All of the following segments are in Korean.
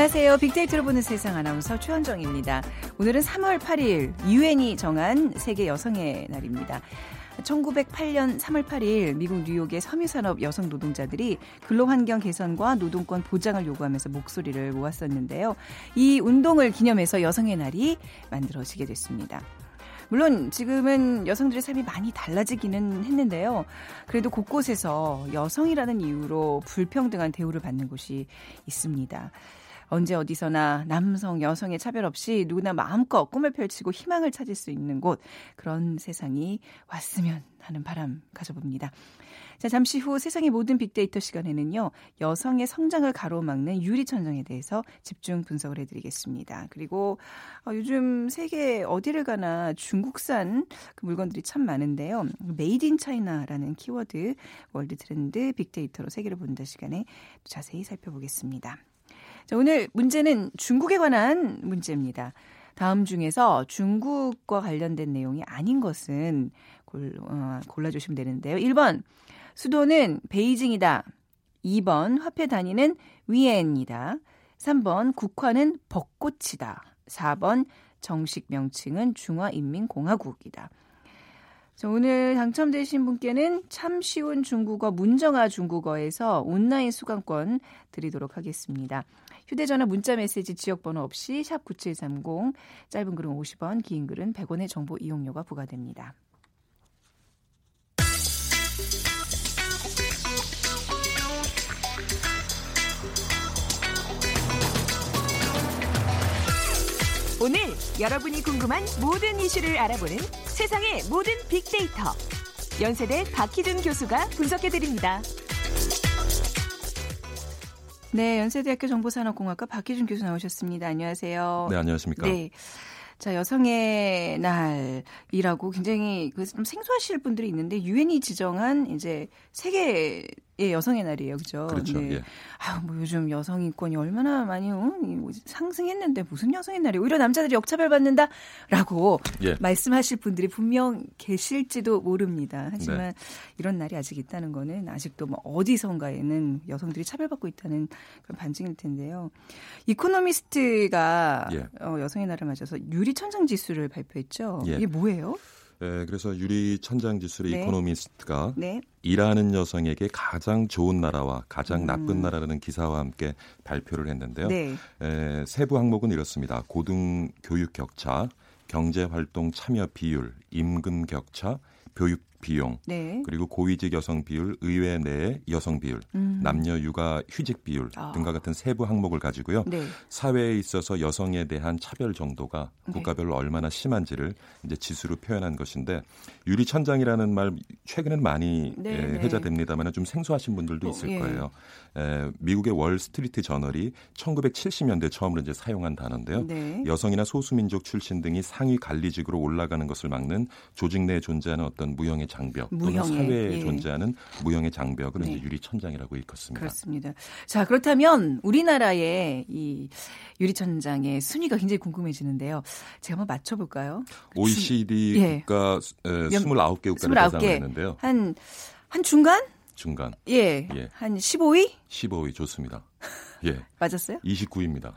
안녕하세요. 빅데이터로 보는 세상 아나운서 최현정입니다. 오늘은 3월 8일 유엔이 정한 세계 여성의 날입니다. 1908년 3월 8일 미국 뉴욕의 섬유산업 여성 노동자들이 근로환경 개선과 노동권 보장을 요구하면서 목소리를 모았었는데요. 이 운동을 기념해서 여성의 날이 만들어지게 됐습니다. 물론 지금은 여성들의 삶이 많이 달라지기는 했는데요. 그래도 곳곳에서 여성이라는 이유로 불평등한 대우를 받는 곳이 있습니다. 언제 어디서나 남성, 여성의 차별 없이 누구나 마음껏 꿈을 펼치고 희망을 찾을 수 있는 곳, 그런 세상이 왔으면 하는 바람 가져봅니다. 자, 잠시 후 세상의 모든 빅데이터 시간에는요, 여성의 성장을 가로막는 유리천장에 대해서 집중 분석을 해드리겠습니다. 그리고 어, 요즘 세계 어디를 가나 중국산 그 물건들이 참 많은데요. made in China라는 키워드 월드 트렌드 빅데이터로 세계를 본다 시간에 자세히 살펴보겠습니다. 자, 오늘 문제는 중국에 관한 문제입니다. 다음 중에서 중국과 관련된 내용이 아닌 것은 골, 어, 골라주시면 되는데요. 1번, 수도는 베이징이다. 2번, 화폐 단위는 위엔이다. 3번, 국화는 벚꽃이다. 4번, 정식 명칭은 중화인민공화국이다. 자, 오늘 당첨되신 분께는 참 쉬운 중국어 문정아 중국어에서 온라인 수강권 드리도록 하겠습니다. 휴대전화 문자메시지 지역번호 없이 샵 9730 짧은 글은 50원 긴 글은 100원의 정보 이용료가 부과됩니다. 오늘 여러분이 궁금한 모든 이슈를 알아보는 세상의 모든 빅데이터. 연세대 박희준 교수가 분석해드립니다. 네, 연세대학교 정보산업공학과 박희준 교수 나오셨습니다. 안녕하세요. 네, 안녕하십니까. 네. 자, 여성의 날이라고 굉장히 그 좀 생소하실 분들이 있는데 유엔이 지정한 이제 세계 의 여성의 날이에요. 그죠? 그렇죠. 네. 예. 아, 뭐 요즘 여성 인권이 얼마나 많이 어? 상승했는데 무슨 여성의 날이 오히려 남자들이 역차별 받는다라고 예. 말씀하실 분들이 분명 계실지도 모릅니다. 하지만 네. 이런 날이 아직 있다는 거는 아직도 뭐 어디선가에는 여성들이 차별받고 있다는 그런 반증일 텐데요. 이코노미스트가 예. 어, 여성의 날을 맞아서 유리 천장 지수를 발표했죠. 예. 이게 뭐예요? 예, 그래서 유리 천장 지수의 네. 이코노미스트가 네. 일하는 여성에게 가장 좋은 나라와 가장 음. 나쁜 나라라는 기사와 함께 발표를 했는데요. 네. 에, 세부 항목은 이렇습니다. 고등 교육 격차, 경제 활동 참여 비율, 임금 격차, 교육 비용, 네. 그리고 고위직 여성 비율, 의회 내의 여성 비율, 음. 남녀 육아 휴직 비율 아. 등과 같은 세부 항목을 가지고요. 네. 사회에 있어서 여성에 대한 차별 정도가 네. 국가별로 얼마나 심한지를 이제 지수로 표현한 것인데 유리 천장이라는 말 최근엔 많이 네, 예, 네. 회자됩니다만 좀 생소하신 분들도 어, 있을 예. 거예요. 에, 미국의 월 스트리트 저널이 1970년대 처음으로 이제 사용한 단어인데요. 네. 여성이나 소수민족 출신 등이 상위 관리직으로 올라가는 것을 막는 조직 내에 존재하는 어떤 무형의 장벽 또는 무형의, 사회에 예. 존재하는 무형의 장벽을 네. 이제 유리 천장이라고 일컫습니다. 그렇습니다. 자, 그렇다면 우리나라의 이 유리천장의 순위가 굉장히 궁금해지는데요. 제가 한번 맞춰볼까요? OECD 예. 국가 에, 연- 29개 국가를 29개. 대상으로 했는데요. 한, 한 중간? 중간 예. 예. 한 15위? 15위 좋습니다. 예. 맞았어요? 29위입니다.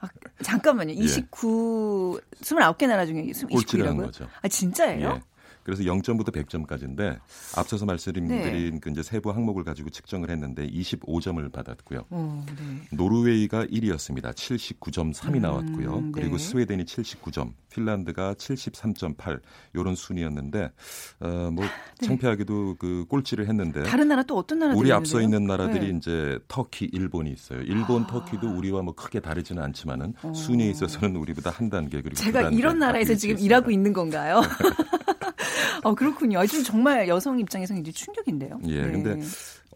아, 잠깐만요. 예. 29, 29개 나라 중에 꼴찌라는 29위라고요? 거죠. 아, 진짜예요? 예. 그래서 0점부터 100점까지인데 앞서서 말씀드린 네. 그 이제 세부 항목을 가지고 측정을 했는데 25점을 받았고요. 어, 네. 노르웨이가 1위였습니다. 79.3이 음, 나왔고요. 네. 그리고 스웨덴이 79점, 핀란드가 73.8 요런 순이었는데 어, 뭐 창피하게도 그 꼴찌를 했는데 네. 다른 나라 또 어떤 나라들이 우리 앞서 있는데요? 있는 나라들이 네. 이제 터키, 일본이 있어요. 일본, 아. 터키도 우리와 뭐 크게 다르지는 않지만은 순위에 있어서는 우리보다 한 단계 그리고 두 제가 이런 나라에서 지금 있습니다. 일하고 있는 건가요? 어, 그렇군요. 좀 정말 여성 입장에서는 이제 충격인데요. 예, 네. 근데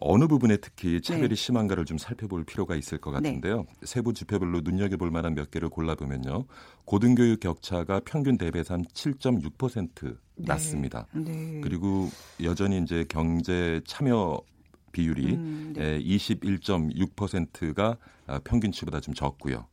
어느 부분에 특히 차별이 네. 심한가를 좀 살펴볼 필요가 있을 것 같은데요. 세부 지표별로 눈여겨볼 만한 몇 개를 골라보면요. 고등교육 격차가 평균 대배산 7.6% 낮습니다. 네. 그리고 여전히 이제 경제 참여 비율이 음, 네. 21.6%가 아, 평균치보다 좀 적고요.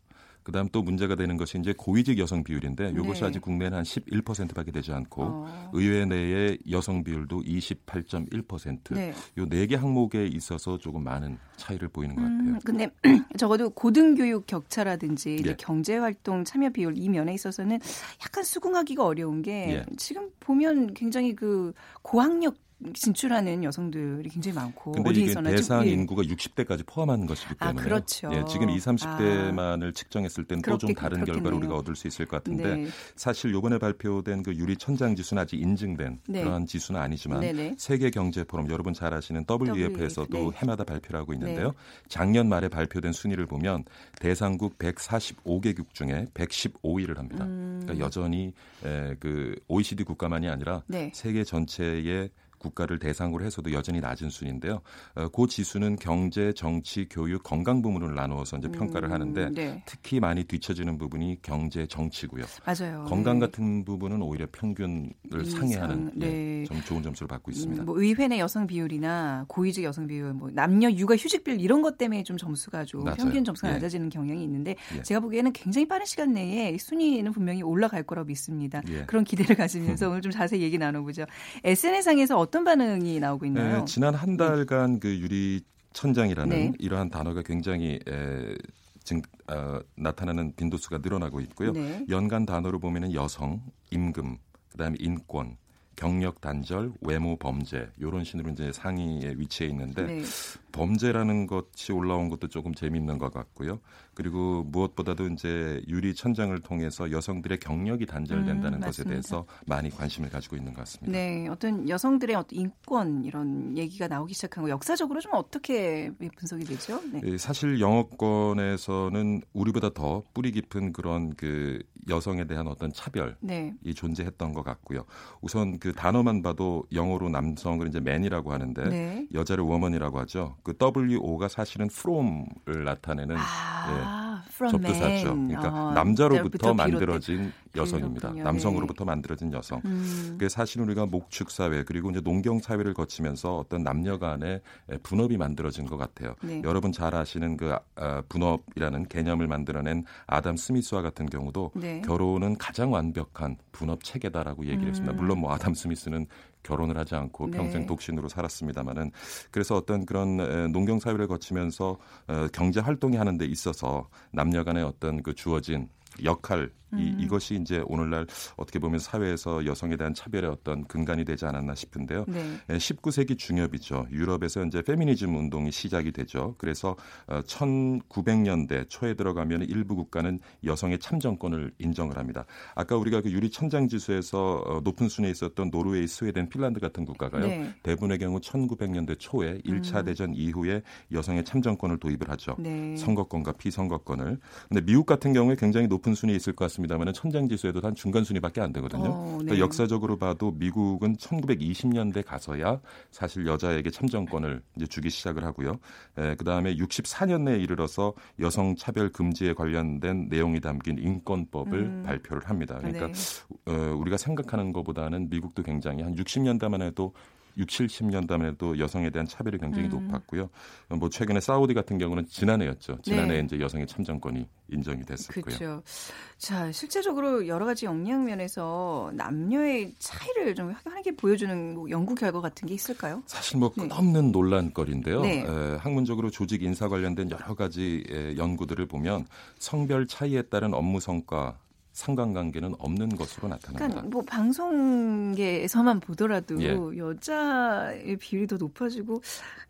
그다음 또 문제가 되는 것이 이제 고위직 여성 비율인데 이것이 네. 아직 국내는 한 11%밖에 되지 않고 어. 의회 내의 여성 비율도 28.1%. 네. 요네 개 항목에 있어서 조금 많은 차이를 보이는 것 같아요. 음, 근데 적어도 고등교육 격차라든지 예. 경제활동 참여 비율 이 면에 있어서는 약간 수긍하기가 어려운 게 예. 지금 보면 굉장히 그 고학력 진출하는 여성들이 굉장히 많고 근데 이게 어디에서나 대상 좀- 예. 인구가 60대까지 포함하는 것이기 아, 때문에 그렇죠. 예, 지금 20, 30대만을 측정했을 때는 또 좀 다른 결과를 그렇겠네요. 우리가 얻을 수 있을 것 같은데 네. 사실 요번에 발표된 그 유리 천장 지수는 아직 인증된 네. 그러한 지수는 아니지만 네네. 세계 경제 포럼 여러분 잘 아시는 WEF에서도 네. 해마다 발표를 하고 있는데요. 작년 말에 발표된 순위를 보면 대상국 145개국 중에 115위를 합니다. 음. 그러니까 여전히 에, 그 OECD 국가만이 아니라 네. 세계 전체의 국가를 대상으로 해서도 여전히 낮은 순인데요. 어, 그 지수는 경제, 정치, 교육, 건강 부문을 나누어서 이제 평가를 음, 하는데 네. 특히 많이 뒤처지는 부분이 경제, 정치고요. 맞아요. 건강 네. 같은 부분은 오히려 평균을 이상, 상회하는 예, 네. 좀 좋은 점수를 받고 있습니다. 음, 뭐 의회 내 여성 비율이나 고위직 여성 비율, 뭐 남녀 육아 휴직 비율 이런 것 때문에 좀 점수가 좀 맞아요. 평균 점수가 예. 낮아지는 경향이 있는데 예. 제가 보기에는 굉장히 빠른 시간 내에 이 순위는 분명히 올라갈 거라고 믿습니다. 예. 그런 기대를 가지면서 오늘 좀 자세히 얘기 나눠보죠. SNS상에서 어떤 반응이 나오고 있나요? 예, 지난 한 달간 그 유리 천장이라는 네. 이러한 단어가 굉장히 에, 증, 어, 나타나는 빈도수가 늘어나고 있고요. 네. 연간 단어로 보면은 여성, 임금, 그다음에 인권, 경력 단절, 외모 범죄 이런 식으로 이제 상위에 위치해 있는데 네. 범죄라는 것이 올라온 것도 조금 재미있는 것 같고요. 그리고 무엇보다도 이제 유리 천장을 통해서 여성들의 경력이 단절된다는 음, 것에. 대해서 많이 관심을 가지고 있는 것 같습니다. 네, 어떤 여성들의 어떤 인권 이런 얘기가 나오기 시작한 거 역사적으로 좀 어떻게 분석이 되죠? 네. 예, 사실 영어권에서는 우리보다 더 뿌리 깊은 그런 그 여성에 대한 어떤 차별이 네. 존재했던 것 같고요. 우선 그 단어만 봐도 영어로 남성을 이제 man이라고 하는데 네. 여자를 woman이라고 하죠. 그 WO가 사실은 from을 나타내는 아, from 접두사죠. 그러니까 어, 남자로부터 만들어진 여성입니다. 그렇군요. 남성으로부터 만들어진 여성. 음, 그게 사실 우리가 목축 사회 그리고 이제 농경 사회를 거치면서 어떤 남녀 간의 분업이 만들어진 것 같아요. 네. 여러분 잘 아시는 그 아, 분업이라는 개념을 만들어낸 아담 스미스와 같은 경우도 네. 결혼은 가장 완벽한 분업 체계다라고 얘기를 했습니다. 음. 물론 뭐 아담 스미스는 결혼을 하지 않고 네. 평생 독신으로 살았습니다마는 그래서 어떤 그런 에, 농경 사회를 거치면서 어, 경제 활동이 하는 데 있어서 남녀 간의 어떤 그 주어진 역할 이, 음. 이것이 이제 오늘날 어떻게 보면 사회에서 여성에 대한 차별의 어떤 근간이 되지 않았나 싶은데요. 네. 예, 19세기 중엽이죠. 유럽에서 이제 페미니즘 운동이 시작이 되죠. 그래서 어, 1900년대 초에 들어가면 일부 국가는 여성의 참정권을 인정을 합니다. 아까 우리가 그 유리 천장 지수에서 어, 높은 순위에 있었던 노르웨이, 스웨덴, 핀란드 같은 국가가요. 네. 대부분의 경우 1900년대 초에 1차 대전 이후에 여성의 참정권을 도입을 하죠. 네. 선거권과 피선거권을. 근데 미국 같은 경우에 굉장히 높은 순위에 있을 것 같습니다 만 천장 지수에도 한 중간 순위밖에 안 되거든요. 어, 네. 그러니까 역사적으로 봐도 미국은 1920년대 가서야 사실 여자에게 참정권을 이제 주기 시작을 하고요. 에, 그다음에 64년에 이르러서 여성 차별 금지에 관련된 내용이 담긴 인권법을 음. 발표를 합니다. 그러니까 네. 어, 우리가 생각하는 것보다는 미국도 굉장히 한 60년대만 해도 6, 70년대만 해도 여성에 대한 차별이 굉장히 음. 높았고요. 어, 뭐 최근에 사우디 같은 경우는 지난해였죠. 지난해 네. 이제 여성의 참정권이 인정이 됐었고요. 그렇죠. 자, 실제적으로 여러 가지 역량 면에서 남녀의 차이를 좀 확연하게 보여주는 뭐 연구 결과 같은 게 있을까요? 사실 뭐 네. 끝없는 논란거리인데요. 네. 에, 학문적으로 조직 인사 관련된 여러 가지 에, 연구들을 보면 성별 차이에 따른 업무 성과 상관관계는 없는 것으로 나타납니다. 그러니까 뭐 방송계에서만 보더라도 예. 여자의 비율이 더 높아지고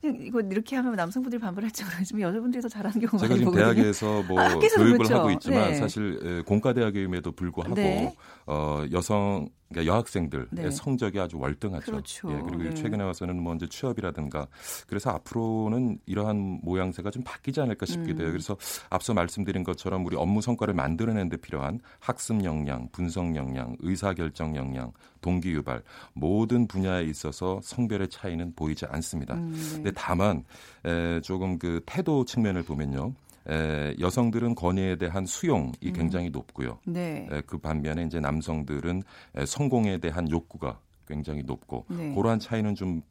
이거 이렇게 하면 남성분들이 반발할지 모르지만 여자분들이 더 잘하는 경우가 제가 많이 지금 보거든요. 대학에서 뭐 아, 교육을 그렇죠. 하고 있지만 네. 사실 에, 공과대학임에도 불구하고 네. 어, 여성 그러니까 여학생들의 네. 성적이 아주 월등하죠. 그렇죠. 예, 그리고 네. 최근에 와서는 뭐 이제 취업이라든가 그래서 앞으로는 이러한 모양새가 좀 바뀌지 않을까 싶기도 음. 해요. 그래서 앞서 말씀드린 것처럼 우리 업무 성과를 만들어내는 데 필요한 학습 역량, 분석 역량, 의사 결정 역량, 동기 유발 모든 분야에 있어서 성별의 차이는 보이지 않습니다. 음, 네. 근데 다만 에, 조금 그 태도 측면을 보면요. 에, 여성들은 권위에 대한 수용이 음. 굉장히 높고요. 네. 에, 그 반면에 이제 남성들은 에, 성공에 대한 욕구가 굉장히 높고 네. 그러한 차이는 좀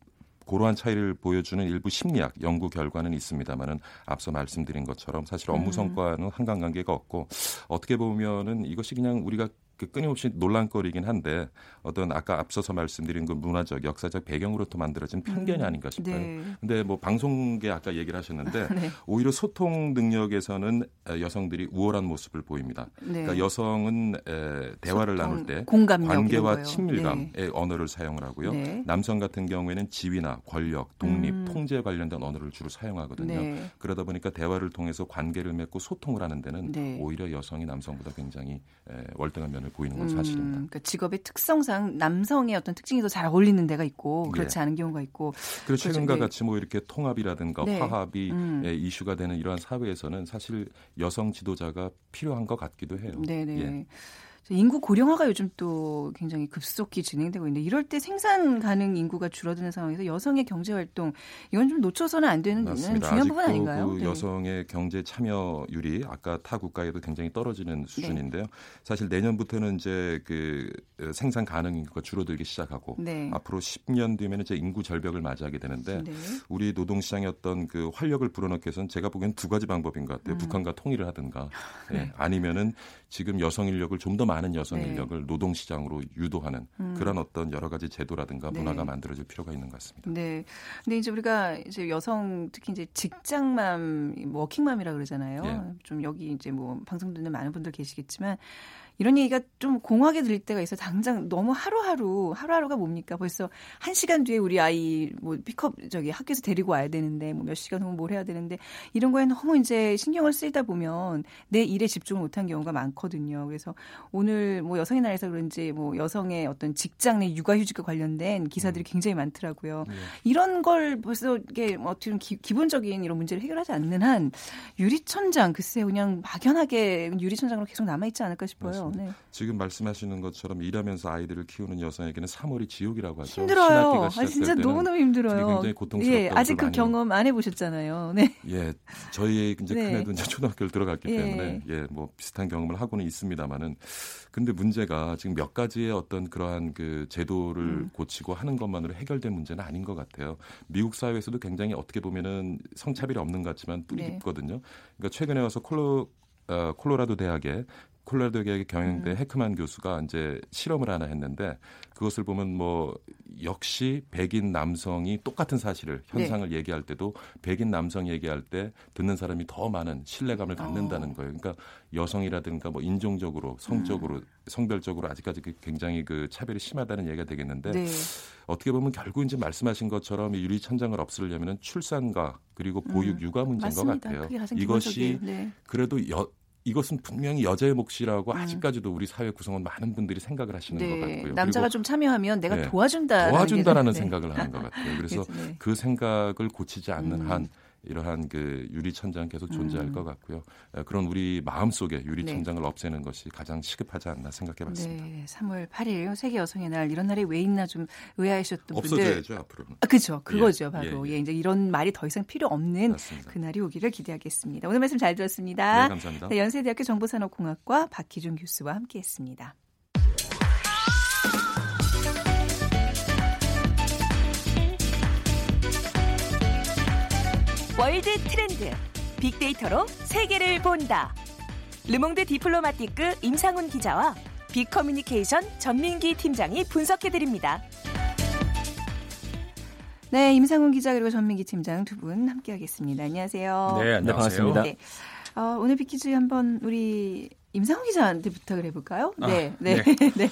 그러한 차이를 보여주는 일부 심리학 연구 결과는 있습니다만은 앞서 말씀드린 것처럼 사실 업무 음. 성과는 한강 관계가 없고 어떻게 보면은 이것이 그냥 우리가 그 끊임없이 논란거리긴 한데 어떤 아까 앞서서 말씀드린 그 문화적 역사적 배경으로부터 만들어진 편견이 아닌가 싶어요. 네. 근데 뭐 방송계 아까 얘기를 하셨는데 네. 오히려 소통 능력에서는 에, 여성들이 우월한 모습을 보입니다. 네. 그러니까 여성은 에, 대화를 나눌 때 관계와. 친밀감의 네. 언어를 사용을 하고요. 네. 남성 같은 경우에는 지위나 권력, 독립, 음. 통제 관련된 언어를 주로 사용하거든요. 네. 그러다 보니까 대화를 통해서 관계를 맺고 소통을 하는 데는 네. 오히려 여성이 남성보다 굉장히 에, 월등한 면을 보이는 건 음, 사실입니다. 그러니까 직업의 특성상 남성의 어떤 특징이 더 잘 어울리는 데가 있고 그렇지 예. 않은 경우가 있고 그리고 최근과 네. 같이 뭐 이렇게 통합이라든가 네. 화합이 음. 에, 이슈가 되는 이러한 사회에서는 사실 여성 지도자가 필요한 것 같기도 해요. 네네. 예. 인구 고령화가 요즘 또 굉장히 급속히 진행되고 있는데 이럴 때 생산 가능 인구가 줄어드는 상황에서 여성의 경제 활동 이건 좀 놓쳐서는 안 되는 맞습니다. 중요한 부분 아닌가요? 그 네. 여성의 경제 참여율이 아까 타 국가에도 굉장히 떨어지는 수준인데요. 사실 내년부터는 이제 그 생산 가능 인구가 줄어들기 시작하고 네. 앞으로 10년 뒤면 이제 인구 절벽을 맞이하게 되는데 네. 우리 노동 시장의 어떤 그 활력을 불어넣기 위해서는 제가 보기엔 두 가지 방법인 것 음. 같아요. 북한과 통일을 하든가 네. 예, 아니면은 지금 여성 인력을 좀 더 많은 여성 네. 인력을 노동 시장으로 유도하는 그런 어떤 여러 가지 제도라든가 음. 네. 문화가 만들어질 필요가 있는 것 같습니다. 네. 근데 이제 우리가 이제 여성 특히 이제 직장맘, 뭐 워킹맘이라 그러잖아요. 예. 좀 여기 이제 뭐 방송 듣는 많은 분들 계시겠지만 이런 얘기가 좀 공하게 들릴 때가 있어. 당장 너무 하루하루 하루하루가 뭡니까? 벌써 한 시간 뒤에 우리 아이 뭐 픽업 저기 학교에서 데리고 와야 되는데 뭐 몇 시간 후면 뭘 해야 되는데 이런 거에 너무 이제 신경을 쓰이다 보면 내 일에 집중을 못한 경우가 많거든요. 그래서 오늘 뭐 여성의 날에서 그런지 뭐 여성의 어떤 직장 내 육아휴직과 관련된 기사들이 굉장히 많더라고요. 이런 걸 벌써 이게 뭐 어떻게 보면 기, 기본적인 이런 문제를 해결하지 않는 한 유리천장 글쎄 그냥 막연하게 유리천장으로 계속 남아 있지 않을까 싶어요. 네. 지금 말씀하시는 것처럼 일하면서 아이들을 키우는 여성에게는 3월이 지옥이라고 하죠. 힘들어요. 아 진짜 너무너무 힘들어요. 굉장히 고통스럽다고 예, 아직 그 많이 경험 안 해보셨잖아요. 네. 예, 저희 이제 네. 큰애도 이제 초등학교를 들어갔기 예. 때문에 예, 뭐 비슷한 경험을 하고는 있습니다만은 근데 문제가 지금 몇 가지의 어떤 그러한 그 제도를 음. 고치고 하는 것만으로 해결된 문제는 아닌 것 같아요. 미국 사회에서도 굉장히 어떻게 보면은 성차별이 없는 것 같지만 뿌리 네. 깊거든요. 그러니까 최근에 와서 콜로 어, 콜로라도 대학에 콜로라도 대학의 경영대 음. 헤크만 교수가 이제 실험을 하나 했는데 그것을 보면 뭐 역시 백인 남성이 똑같은 사실을 네. 현상을 얘기할 때도 백인 남성 얘기할 때 듣는 사람이 더 많은 신뢰감을 갖는다는 어. 거예요. 그러니까 여성이라든가 뭐 인종적으로 성적으로 음. 성별적으로 아직까지 그 굉장히 그 차별이 심하다는 얘기가 되겠는데 네. 어떻게 보면 결국 이제 말씀하신 것처럼 이 유리 천장을 없애려면 출산과 그리고 보육 육아 문제인 것 음. 맞습니다. 같아요. 그게 가장 이것이. 네. 그래도 여, 이것은 분명히 여자의 몫이라고 음. 아직까지도 우리 사회 구성원 많은 분들이 생각을 하시는 것 네. 같고요. 남자가 좀 참여하면 내가 네. 도와준다. 도와준다라는 생각을 하는 것 같아요. 그래서 네. 그 생각을 고치지 않는 음. 한 이러한 그 유리 천장 계속 존재할 것 같고요. 에, 그런 우리 마음 속에 유리 네. 천장을 없애는 것이 가장 시급하지 않나 생각해봤습니다. 네, 3월 8일 세계 여성의 날 이런 날이 왜 있나 좀 의아하셨던 분들. 없어져야죠 앞으로는. 아, 그렇죠. 그거죠, 예, 바로. 예, 예, 예. 이제 이런 말이 더 이상 필요 없는 맞습니다. 그날이 오기를 기대하겠습니다. 오늘 말씀 잘 들었습니다. 네, 감사합니다. 네, 연세대학교 정보산업공학과 박희준 교수와 함께했습니다. 월드 트렌드 빅데이터로 세계를 본다. 르몽드 디플로마티크 임상훈 기자와 빅커뮤니케이션 전민기 팀장이 분석해 드립니다. 네, 임상훈 기자 그리고 전민기 팀장 두 분 함께하겠습니다. 안녕하세요. 네, 안녕하세요. 반갑습니다. 네. 어, 오늘 빅퀴즈 한번 우리 임상훈 기자한테 부탁을 해볼까요? 아, 네, 네, 네.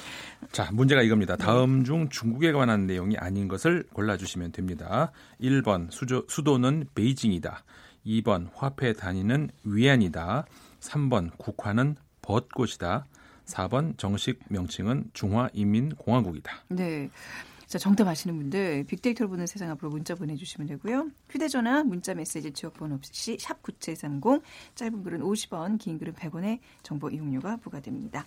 자, 문제가 이겁니다. 다음 중 중국에 관한 내용이 아닌 것을 골라주시면 됩니다. 1번 수조, 수도는 베이징이다. 2번 화폐 단위는 위안이다. 3번 국화는 벚꽃이다. 4번 정식 명칭은 중화인민공화국이다. 네. 자, 정답 아시는 분들 빅데이터로 보는 세상 앞으로 문자 보내주시면 되고요. 휴대전화, 문자 메시지 지역번호 없이 샵 9730, 짧은 글은 50원, 긴 글은 100원의 정보 이용료가 부과됩니다.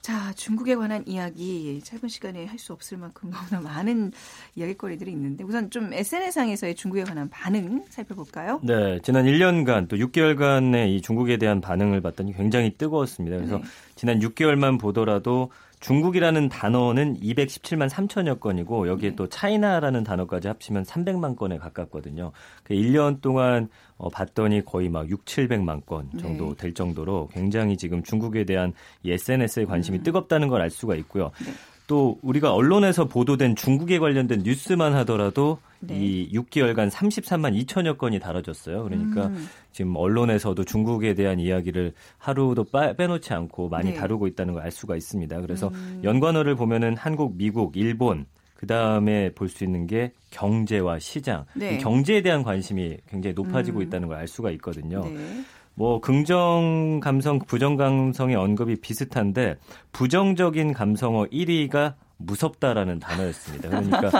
자, 중국에 관한 이야기 짧은 시간에 할 수 없을 만큼 너무나 많은 이야기거리들이 있는데 우선 좀 SNS상에서의 중국에 관한 반응 살펴볼까요? 네, 지난 1년간 또 6개월간의 이 중국에 대한 반응을 봤더니 굉장히 뜨거웠습니다. 그래서 네. 지난 6개월만 보더라도 중국이라는 단어는 217만 3천여 건이고 여기에 네. 또 차이나라는 단어까지 합치면 300만 건에 가깝거든요. 그 1년 동안 어, 봤더니 거의 막 6, 700만 건 정도 네. 될 정도로 굉장히 지금 중국에 대한 이 SNS의 관심이 음. 뜨겁다는 걸 알 수가 있고요. 네. 또 우리가 언론에서 보도된 중국에 관련된 뉴스만 하더라도 네. 이 6개월간 33만 2천여 건이 다뤄졌어요. 그러니까 음. 지금 언론에서도 중국에 대한 이야기를 하루도 빠- 빼놓지 않고 많이 네. 다루고 있다는 걸 알 수가 있습니다. 그래서 음. 연관어를 보면은 한국, 미국, 일본 그 다음에 볼 수 있는 게 경제와 시장, 네. 이 경제에 대한 관심이 굉장히 높아지고 음. 있다는 걸 알 수가 있거든요. 네. 뭐 긍정 감성, 부정 감성의 언급이 비슷한데 부정적인 감성어 1위가 무섭다라는 단어였습니다. 그러니까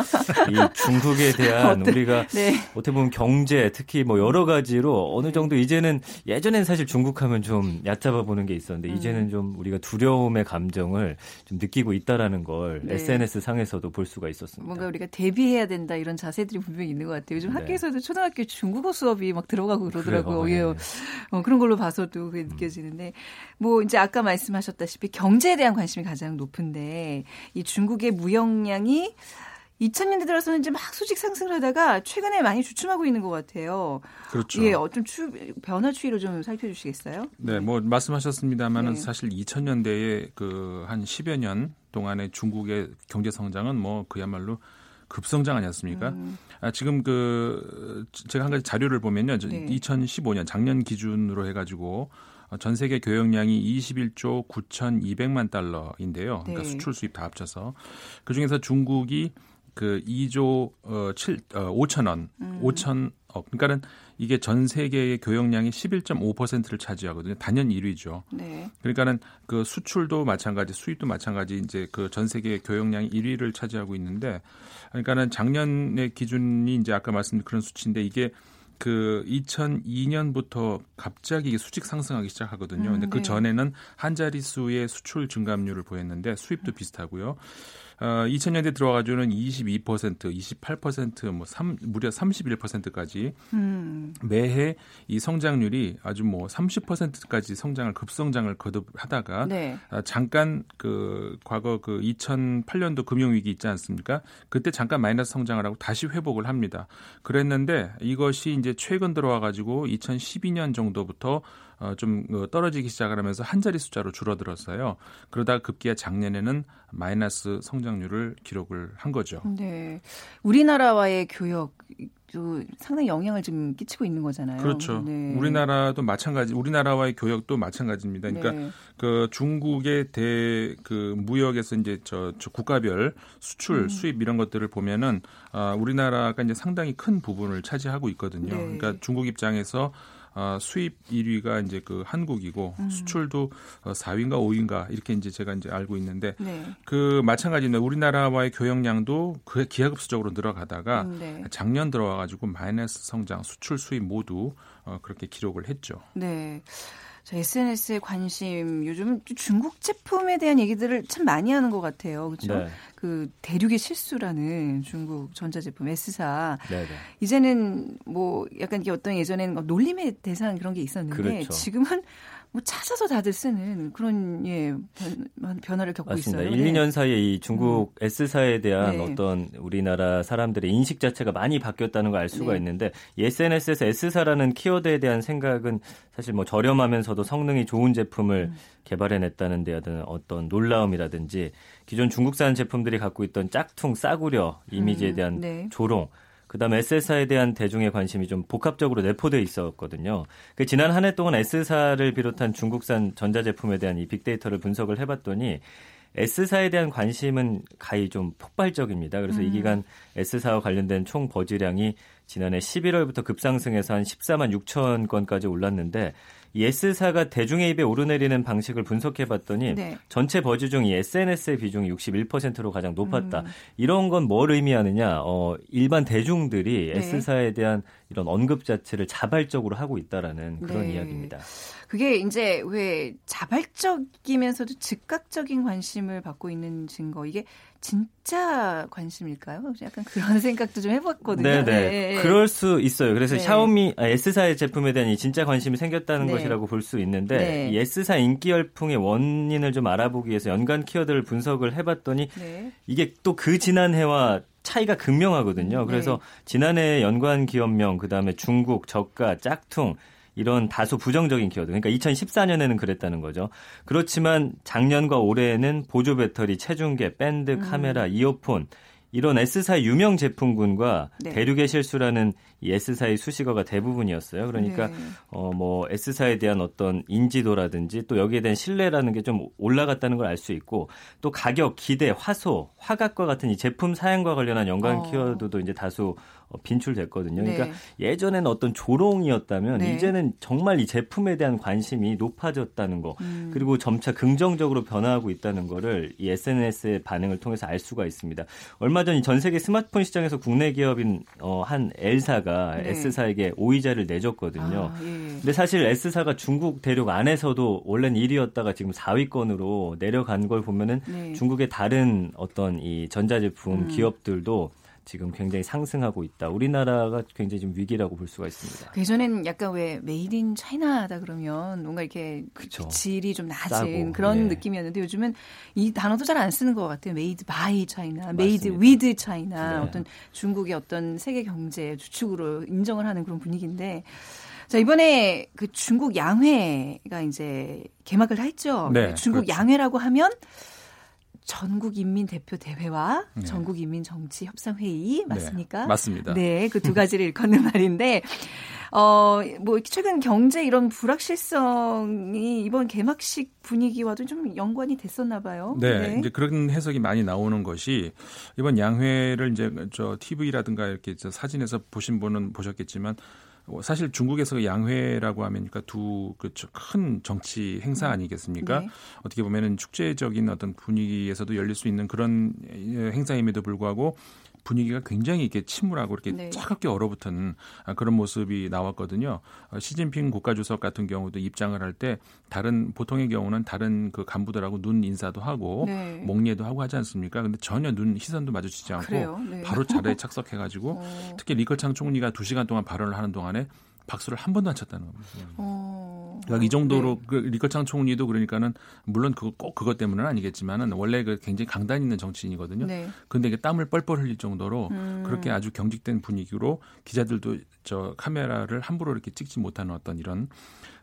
이 중국에 대한? 우리가 네. 어떻게 보면 경제 특히 뭐 여러 가지로 어느 정도 이제는 예전엔 사실 중국하면 좀 얕잡아 보는 게 있었는데 음. 이제는 좀 우리가 두려움의 감정을 좀 느끼고 있다라는 걸 네. SNS 상에서도 볼 수가 있었습니다. 뭔가 우리가 대비해야 된다 이런 자세들이 분명히 있는 것 같아요. 요즘 네. 학교에서도 초등학교 중국어 수업이 막 들어가고 그러더라고요. 예. 네. 어, 그런 걸로 봐서도 그게 느껴지는데 뭐 이제 아까 말씀하셨다시피 경제에 대한 관심이 가장 높은데 이 중국 의 무역량이 2000년대 들어서는 이제 막 수직 상승을 하다가 최근에 많이 주춤하고 있는 것 같아요. 그렇죠. 예, 어좀 추, 변화 추이로 좀 살펴주시겠어요? 네, 뭐 말씀하셨습니다만은 네. 사실 2000년대에 그 한 10여 년 동안의 중국의 경제 성장은 뭐 그야말로 급성장 아니었습니까? 음. 아, 지금 그 제가 한 가지 자료를 보면요. 저 네. 2015년 작년 기준으로 해 가지고 전 세계 교역량이 21조 9,200만 달러인데요. 그러니까 네. 수출 수입 다 합쳐서 그 중에서 중국이 그 2조 어, 7 어, 5천 원, 음. 5천 억. 그러니까는 이게 전 세계의 교역량의 11.5%를 차지하거든요. 단연 1위죠. 네. 그러니까는 그 수출도 마찬가지, 수입도 마찬가지 이제 그 전 세계 교역량이 1위를 차지하고 있는데 그러니까는 작년의 기준이 이제 아까 말씀드린 그런 수치인데 이게 그 2002년부터 갑자기 수직 상승하기 시작하거든요. 근데 음, 그 네. 전에는 한 자릿수의 수출 증감률을 보였는데 수입도 비슷하고요. 어, 2000년대 들어와가지고는 22%, 28%, 뭐 3, 무려 31%까지 음. 매해 이 성장률이 아주 뭐 30%까지 성장을 급성장을 거듭하다가 네. 아, 잠깐 그 과거 그 2008년도 금융 위기 있지 않습니까? 그때 잠깐 마이너스 성장을 하고 다시 회복을 합니다. 그랬는데 이것이 이제 최근 들어와 가지고 2012년 정도부터 어, 좀 어, 떨어지기 시작을 하면서 한 자리 숫자로 줄어들었어요. 그러다 급기야 작년에는 마이너스 성장률을 기록을 한 거죠. 네. 우리나라와의 교역도 상당히 영향을 좀 끼치고 있는 거잖아요. 그렇죠. 네. 우리나라도 마찬가지, 우리나라와의 교역도 마찬가지입니다. 그러니까 네. 그 중국의 대 그 무역에서 이제 저, 저 국가별 수출, 음. 수입 이런 것들을 보면은 아, 우리나라가 이제 상당히 큰 부분을 차지하고 있거든요. 네. 그러니까 중국 입장에서 아, 수입 1위가 이제 그 한국이고 음. 수출도 어, 4위인가 5위인가 이렇게 이제 제가 이제 알고 있는데 네. 그 마찬가지입니다. 우리나라와의 교역량도 그 기하급수적으로 늘어가다가 음, 네. 작년 들어와 가지고 마이너스 성장, 수출 수입 모두 어, 그렇게 기록을 했죠. 네. 자, SNS에 관심 요즘 중국 제품에 대한 얘기들을 참 많이 하는 것 같아요. 그렇죠? 네. 그 대륙의 실수라는 중국 전자제품 S사 네, 네. 이제는 뭐 약간 이게 어떤 예전에는 막 놀림의 대상 그런 게 있었는데 그렇죠. 지금은 뭐 찾아서 다들 쓰는 그런 예 변, 변화를 겪고 맞습니다. 있어요. 1, 네. 2년 사이에 이 중국 S사에 대한 네. 어떤 우리나라 사람들의 인식 자체가 많이 바뀌었다는 걸 알 수가 네. 있는데 이 SNS에서 S사라는 키워드에 대한 생각은 사실 뭐 저렴하면서도 성능이 좋은 제품을 음. 개발해냈다는 데 대한 어떤 놀라움이라든지 기존 중국산 제품들이 갖고 있던 짝퉁 싸구려 이미지에 음, 대한 네. 조롱 그다음에 S사에 대한 대중의 관심이 좀 복합적으로 내포돼 있었거든요. 그 지난 한 해 동안 S사를 비롯한 중국산 전자제품에 대한 이 빅데이터를 분석을 해봤더니 S사에 대한 관심은 가히 좀 폭발적입니다. 그래서 이 음. 기간 S사와 관련된 총 버즈량이 지난해 11월부터 급상승해서 한 14만 6천 건까지 올랐는데 이 S사가 대중의 입에 오르내리는 방식을 분석해 봤더니 네. 전체 버즈 중 이 SNS의 비중이 61%로 가장 높았다. 음. 이런 건 뭘 의미하느냐? 어, 일반 대중들이 네. S사에 대한 이런 언급 자체를 자발적으로 하고 있다라는 그런 네. 이야기입니다. 그게 이제 왜 자발적이면서도 즉각적인 관심을 받고 있는 증거 이게 진짜 관심일까요? 약간 그런 생각도 좀 해봤거든요. 네네. 네. 그럴 수 있어요. 그래서 네. 샤오미 아, S사의 제품에 대한 이 진짜 관심이 생겼다는 네. 것이라고 볼 수 있는데 네. 이 S사 인기 열풍의 원인을 좀 알아보기 위해서 연간 키워드를 분석을 해봤더니 네. 이게 또 그 지난해와 차이가 극명하거든요. 네. 그래서 지난해 연관 기업명, 그 다음에 중국, 저가, 짝퉁, 이런 다소 부정적인 키워드. 그러니까 2014년에는 그랬다는 거죠. 그렇지만 작년과 올해에는 보조 배터리, 체중계, 밴드, 음. 카메라, 이어폰, 이런 S사의 유명 제품군과 네. 대륙의 실수라는 이 S사의 수식어가 대부분이었어요. 그러니까 네. 어뭐 S사에 대한 어떤 인지도라든지 또 여기에 대한 신뢰라는 게 좀 올라갔다는 걸 알 수 있고 또 가격, 기대, 화소, 화각과 같은 이 제품 사양과 관련한 연관 어. 키워드도 이제 다수 어, 빈출됐거든요. 그러니까 네. 예전에는 어떤 조롱이었다면 네. 이제는 정말 이 제품에 대한 관심이 높아졌다는 거 음. 그리고 점차 긍정적으로 변화하고 있다는 거를 이 SNS의 반응을 통해서 알 수가 있습니다. 얼마 전 전 세계 스마트폰 시장에서 국내 기업인 어, 한 L사가 네. S사에게 5위 자리를 내줬거든요. 아, 예. 근데 사실 S사가 중국 대륙 안에서도 원래는 1위였다가 지금 4위권으로 내려간 걸 보면은 네. 중국의 다른 어떤 이 전자제품 음. 기업들도 지금 굉장히 상승하고 있다. 우리나라가 굉장히 지금 위기라고 볼 수가 있습니다. 그 예전에는 약간 왜 made in China다 그러면 뭔가 이렇게 그쵸. 질이 좀 낮은 싸고, 그런 네. 느낌이었는데 요즘은 이 단어도 잘 안 쓰는 것 같아요. made by China, made. with China 네. 어떤 중국의 어떤 세계 경제 주축으로 인정을 하는 그런 분위기인데 자 이번에 그 중국 양회가 이제 개막을 했죠. 네, 중국 그렇죠. 양회라고 하면 전국 인민 대표 대회와 네. 전국 인민 정치 협상 회의 맞습니까? 네, 맞습니다. 네, 그 두 가지를 일컫는 말인데, 어, 뭐, 최근 경제 이런 불확실성이 이번 개막식 분위기와도 좀 연관이 됐었나 봐요. 네, 이제 그런 해석이 많이 나오는 것이 이번 양회를 이제 저 TV라든가 이렇게 저 사진에서 보신 분은 보셨겠지만 어, 사실 중국에서 양회라고 하면 그러니까 두그큰 정치 행사 아니겠습니까? 네. 어떻게 보면은 축제적인 어떤 분위기에서도 열릴 수 있는 그런 예, 행사임에도 불구하고 분위기가 굉장히 이렇게 침울하고 이렇게 네. 차갑게 얼어붙은 아, 그런 모습이 나왔거든요. 어, 시진핑 국가주석 같은 경우도 입장을 할 때 다른 보통의 경우는 다른 그 간부들하고 눈 인사도 하고 네. 목례도 하고 하지 않습니까? 근데 전혀 눈 시선도 마주치지 않고? 네. 바로 자리에 착석해가지고 어, 특히 리커창 총리가 두 시간 동안 발언을 하는 동안에 박수를 한 번도 안 쳤다는 겁니다. 어, 그러니까 이 정도로 네. 그 리커창 총리도 그러니까는 물론 그 꼭 그것 때문은 아니겠지만은 원래 그 굉장히 강단 있는 정치인이거든요. 네. 근데 이게 땀을 뻘뻘 흘릴 정도로 음. 그렇게 아주 경직된 분위기로 기자들도 저 카메라를 함부로 이렇게 찍지 못하는 어떤 이런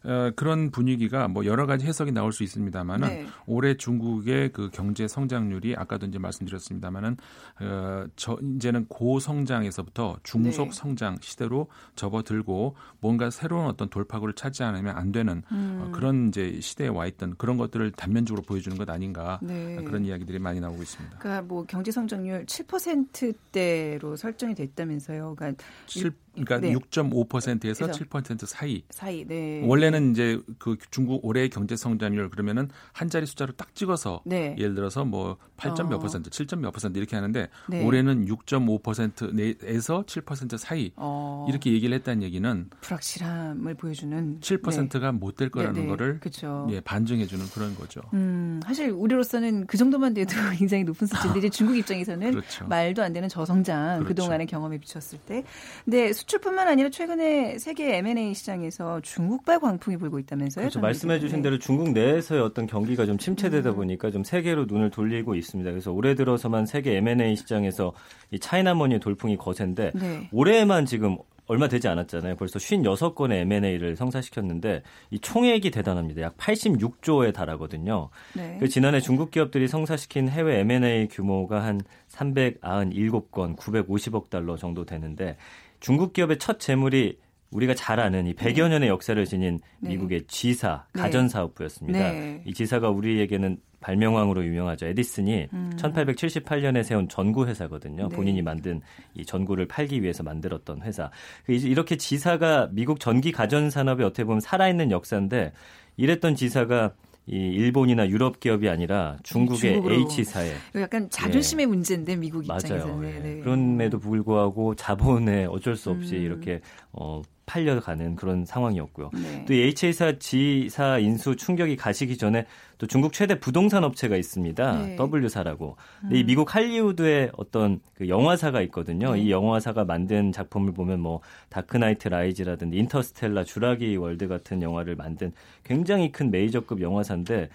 어, 그런 분위기가 뭐 여러 가지 해석이 나올 수 있습니다만은 네. 올해 중국의 그 경제 성장률이 아까도 이제 말씀드렸습니다만은 어, 저 이제는 고성장에서부터 중속 네. 성장 시대로 접어들고 뭔가 새로운 어떤 돌파구를 찾지 않으면 안 되는 음. 어, 그런 이제 시대에 와 있던 그런 것들을 단면적으로 보여주는 것 아닌가 네. 그런 이야기들이 많이 나오고 있습니다. 그러니까 뭐 경제 성장률 7%대로 설정이 됐다면서요. 그러니까 칠- 그러니까 네. 6.5%에서 그래서 7% 사이. 사이 네. 원래는 이제 그 중국 올해 경제 성장률 그러면은 한 자리 숫자로 딱 찍어서 네. 예를 들어서 뭐 8점 몇 어. 퍼센트, 7점 몇 퍼센트 이렇게 하는데 네. 올해는 6.5%에서 7% 사이 어, 이렇게 얘기를 했다는 얘기는 불확실함을 보여주는 7%가 못 될 거라는 네, 네. 거를 그렇죠. 예, 반증해 주는 그런 거죠. 음, 사실 우리로서는 그 정도만 돼도 굉장히 높은 수치인데 이제 중국 입장에서는 그렇죠. 말도 안 되는 저성장 그렇죠. 그동안의 경험에 비쳤을 때. 근데 수출뿐만 아니라 최근에 세계 M&A 시장에서 중국발 광풍이 불고 있다면서요? 그렇죠. 말씀해. 주신 대로 중국 내에서의 어떤 경기가 좀 음. 침체되다 보니까 좀 세계로 눈을 돌리고 있습니다. 그래서 올해 들어서만 세계 M&A 시장에서 이 차이나머니의 돌풍이 거센데 네. 올해만 지금 얼마 되지 않았잖아요. 벌써 56건의 M&A를 성사시켰는데 이 총액이 대단합니다. 약 86조에 달하거든요. 네. 그 지난해 중국 기업들이 성사시킨 해외 M&A 규모가 한 397건, 950억 달러 정도 되는데 중국 기업의 첫 재물이 우리가 잘 아는 이 100여 년의 역사를 지닌 네. 미국의 G사 네. 가전 사업부였습니다. 네. 이 G사가 우리에게는 발명왕으로 유명하죠. 에디슨이 1878년에 세운 전구 회사거든요. 음. 네. 본인이 만든 이 전구를 팔기 위해서 만들었던 회사. 그 이렇게 G사가 미국 전기 가전 산업에 어떻게 보면 살아있는 역사인데 이랬던 G사가 이 일본이나 유럽 기업이 아니라 중국의 중국으로. H사에 약간 자존심의 문제인데 미국 입장에서 맞아요. 네, 예. 네. 그럼에도 불구하고 자본에 어쩔 수 없이 음. 이렇게 어, 팔려가는 그런 상황이었고요. 네. 또이 H사 G사 인수 충격이 가시기 전에 또 중국 최대 부동산 업체가 있습니다. 네. W사라고. 근데 이 미국 할리우드에 어떤 그 영화사가 있거든요. 네. 이 영화사가 만든 작품을 보면 뭐 다크나이트 라이즈라든지 인터스텔라 주라기 월드 같은 영화를 만든 굉장히 큰 메이저급 영화사인데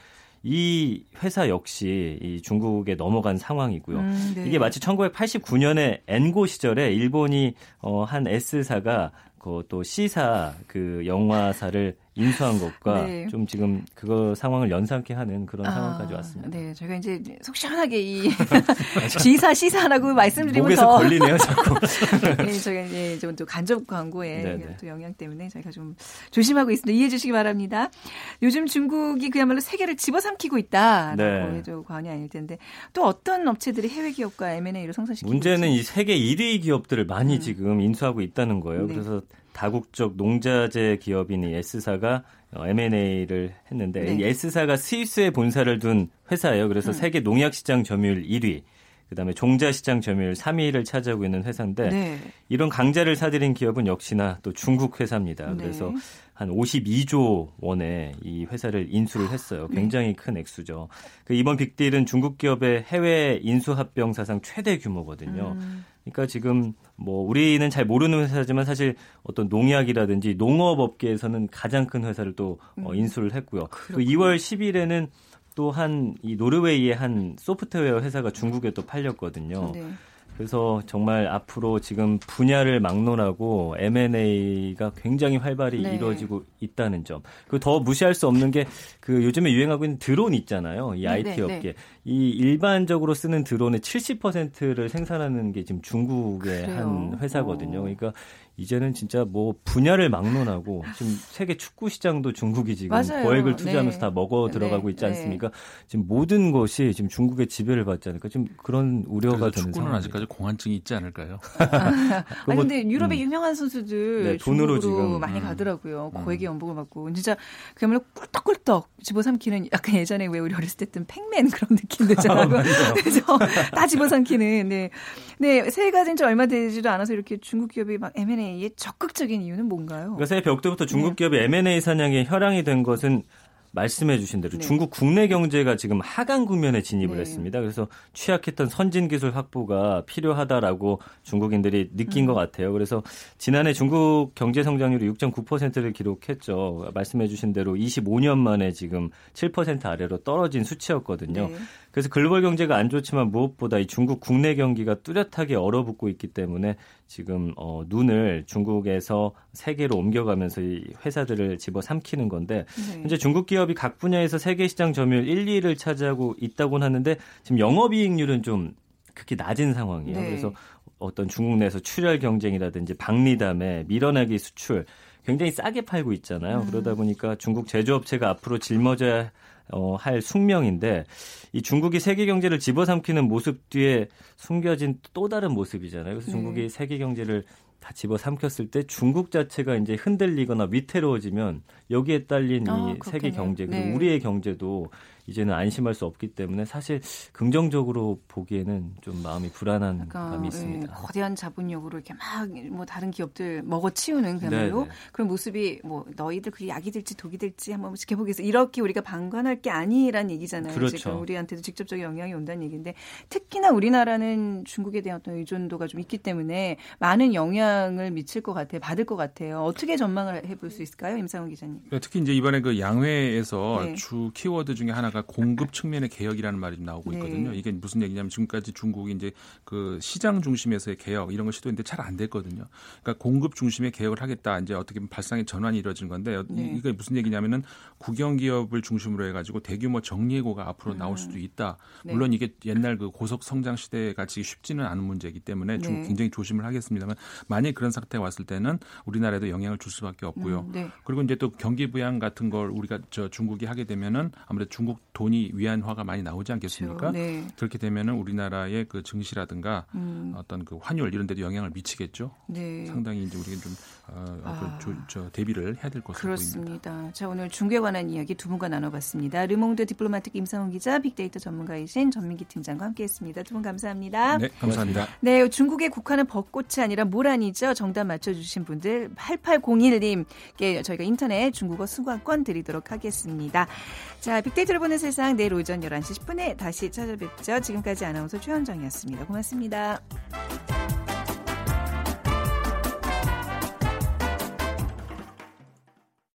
이 회사 역시 이 중국에 넘어간 상황이고요. 음, 네. 이게 마치 1989년에 엔고 시절에 일본이 어, 한 S사가 그또 C사 그 영화사를 인수한 것과 네. 좀 지금 그거 상황을 연상케 하는 그런 상황까지 아, 왔습니다. 네, 저희가 이제 속 시원하게 이 G사 C사라고 말씀드리면 더 걸리네요, 자꾸. 네, 저희가 이제 좀 또 간접 광고에 네네. 또 영향 때문에 저희가 좀 조심하고 있습니다. 이해해 주시기 바랍니다. 요즘 중국이 그야말로 세계를 집어삼키고 있다라고 네. 해도 과언이 아닐 텐데 또 어떤 업체들이 해외 기업과 M&A를 성사시키고 문제는 있지? 이 세계 1위 기업들을 많이 지금 인수하고 있다는 거예요. 음. 네. 그래서 다국적 농자재 기업인 이 S사가 어, M&A를 했는데 네. 이 S사가 스위스에 본사를 둔 회사예요. 그래서 세계 농약 시장 점유율 1위, 그다음에 종자 시장 점유율 3위를 차지하고 있는 회사인데 네. 이런 강자를 사들인 기업은 역시나 또 중국 회사입니다. 네. 그래서 한 52조 원의 이 회사를 인수를 했어요. 네. 굉장히 큰 액수죠. 그 이번 빅딜은 중국 기업의 해외 인수 합병 사상 최대 규모거든요. 음. 그러니까 지금 뭐 우리는 잘 모르는 회사지만 사실 어떤 농약이라든지 농업 업계에서는 가장 큰 회사를 또 어, 인수를 했고요. 또 2월 10일에는 또 한 이 노르웨이의 한 소프트웨어 회사가 중국에 또 팔렸거든요. 네. 그래서 정말 앞으로 지금 분야를 막론하고 M&A가 굉장히 활발히 네. 이루어지고 있다는 점. 그리고 더 무시할 수 없는 게 그 요즘에 유행하고 있는 드론 있잖아요. 이 네, IT 네, 업계. 이 일반적으로 쓰는 드론의 70%를 생산하는 게 지금 중국의 그래요? 한 회사거든요. 어. 그러니까 이제는 진짜 뭐 분야를 막론하고 지금 세계 축구 시장도 중국이 지금 맞아요. 거액을 투자하면서 네. 다 먹어 들어가고 네, 있지 네. 않습니까? 지금 모든 것이 지금 중국의 지배를 받지 않을까? 지금 그런 우려가 그래서 되는 축구는 상황. 아직까지 공환증이 있지 않을까요? 아니 근데 유럽의 유명한 선수들 네, 돈으로 중국으로 지금, 많이 음. 가더라고요. 고액의 연봉을 받고 진짜 그야말로 꿀떡꿀떡 집어삼키는 약간 예전에 왜 우리 어렸을 때 했던 팩맨 그런 느낌 들잖아요. 그래서 다 집어삼키는 네. 네, 새해가 된지 얼마 되지도 않아서 이렇게 중국 기업이 막 M&A 에 적극적인 이유는 뭔가요? 그러니까 새해 벽부터 중국 네. 기업이 M&A 사냥에 혈양이 된 것은 말씀해 주신 대로 네. 중국 국내 경제가 지금 하강 국면에 진입을 네. 했습니다. 그래서 취약했던 선진 기술 확보가 필요하다라고 중국인들이 느낀 음. 것 같아요. 그래서 지난해 중국 경제 성장률이 6.9%를 기록했죠. 말씀해 주신 대로 25년 만에 지금 7% 아래로 떨어진 수치였거든요. 네. 그래서 글로벌 경제가 안 좋지만 무엇보다 이 중국 국내 경기가 뚜렷하게 얼어붙고 있기 때문에 지금 어, 눈을 중국에서 세계로 옮겨가면서 이 회사들을 집어 삼키는 건데 네. 현재 중국 기업이 각 분야에서 세계 시장 점유율 1, 2위를 차지하고 있다고는 하는데 지금 영업이익률은 좀 극히 낮은 상황이에요. 네. 그래서 어떤 중국 내에서 출혈 경쟁이라든지 박리담에 밀어내기 수출 굉장히 싸게 팔고 있잖아요. 음. 그러다 보니까 중국 제조업체가 앞으로 짊어져야 어, 할 숙명인데 이 중국이 세계 경제를 집어삼키는 모습 뒤에 숨겨진 또 다른 모습이잖아요. 그래서 네. 중국이 세계 경제를 다 집어삼켰을 때 중국 자체가 이제 흔들리거나 위태로워지면 여기에 딸린 아, 이 세계 그렇겠네요. 경제 그리고 네. 우리의 경제도 이제는 안심할 수 없기 때문에 사실 긍정적으로 보기에는 좀 마음이 불안한 약간 감이 예, 있습니다. 거대한 자본력으로 이렇게 막 뭐 다른 기업들 먹어치우는 그야말로 네네. 그런 모습이 뭐 너희들 그게 약이 될지 독이 될지 한번 지켜보겠어 이렇게 우리가 방관할 게 아니란 얘기잖아요. 그렇죠. 지금 우리한테도 직접적인 영향이 온다는 얘기인데 특히나 우리나라는 중국에 대한 어떤 의존도가 좀 있기 때문에 많은 영향을 미칠 것 같아요. 받을 것 같아요. 어떻게 전망을 해볼 수 있을까요, 임상훈 기자님? 그러니까 특히 이제 이번에 그 양회에서 네. 주 키워드 중에 하나가 중에다가 공급 측면의 개혁이라는 말이 나오고 네. 있거든요. 이게 무슨 얘기냐면 지금까지 중국이 이제 그 시장 중심에서의 개혁 이런 걸 시도했는데 잘 안 됐거든요. 그러니까 공급 중심의 개혁을 하겠다. 이제 어떻게 보면 발상의 전환이 이루어진 건데 네. 이게 무슨 얘기냐면은 국영 기업을 중심으로 해가지고 대규모 정리해고가 앞으로 나올 수도 있다. 네. 물론 이게 옛날 그 고속 성장 시대 같이 쉽지는 않은 문제이기 때문에 중 네. 굉장히 조심을 하겠습니다만 만약 그런 사태가 왔을 때는 우리나라에도 영향을 줄 수밖에 없고요. 음, 네. 그리고 이제 또 경기 부양 같은 걸 우리가 저 중국이 하게 되면은 아무래도 중국 돈이 위안화가 많이 나오지 않겠습니까? 네. 그렇게 되면은 우리나라의 그 증시라든가 음, 어떤 그 환율 이런 데도 영향을 미치겠죠. 네. 상당히 이제 우리가 좀 어, 아. 그 조, 저 대비를 해야 될 것으로 보입니다. 그렇습니다. 자, 오늘 중국에 관한 이야기 두 분과 나눠봤습니다. 르몽드 디플로마틱 임상훈 기자, 빅데이터 전문가이신 전민기 팀장과 함께했습니다. 두 분 감사합니다. 네, 감사합니다. 네, 중국의 국화는 벚꽃이 아니라 모란이죠. 정답 맞춰주신 분들 8801님께 저희가 인터넷 중국어 수강권 드리도록 하겠습니다. 자, 빅데이터를 보는 세상 내일 오전 11시 10분에 다시 찾아뵙죠. 지금까지 아나운서 최현정이었습니다. 고맙습니다.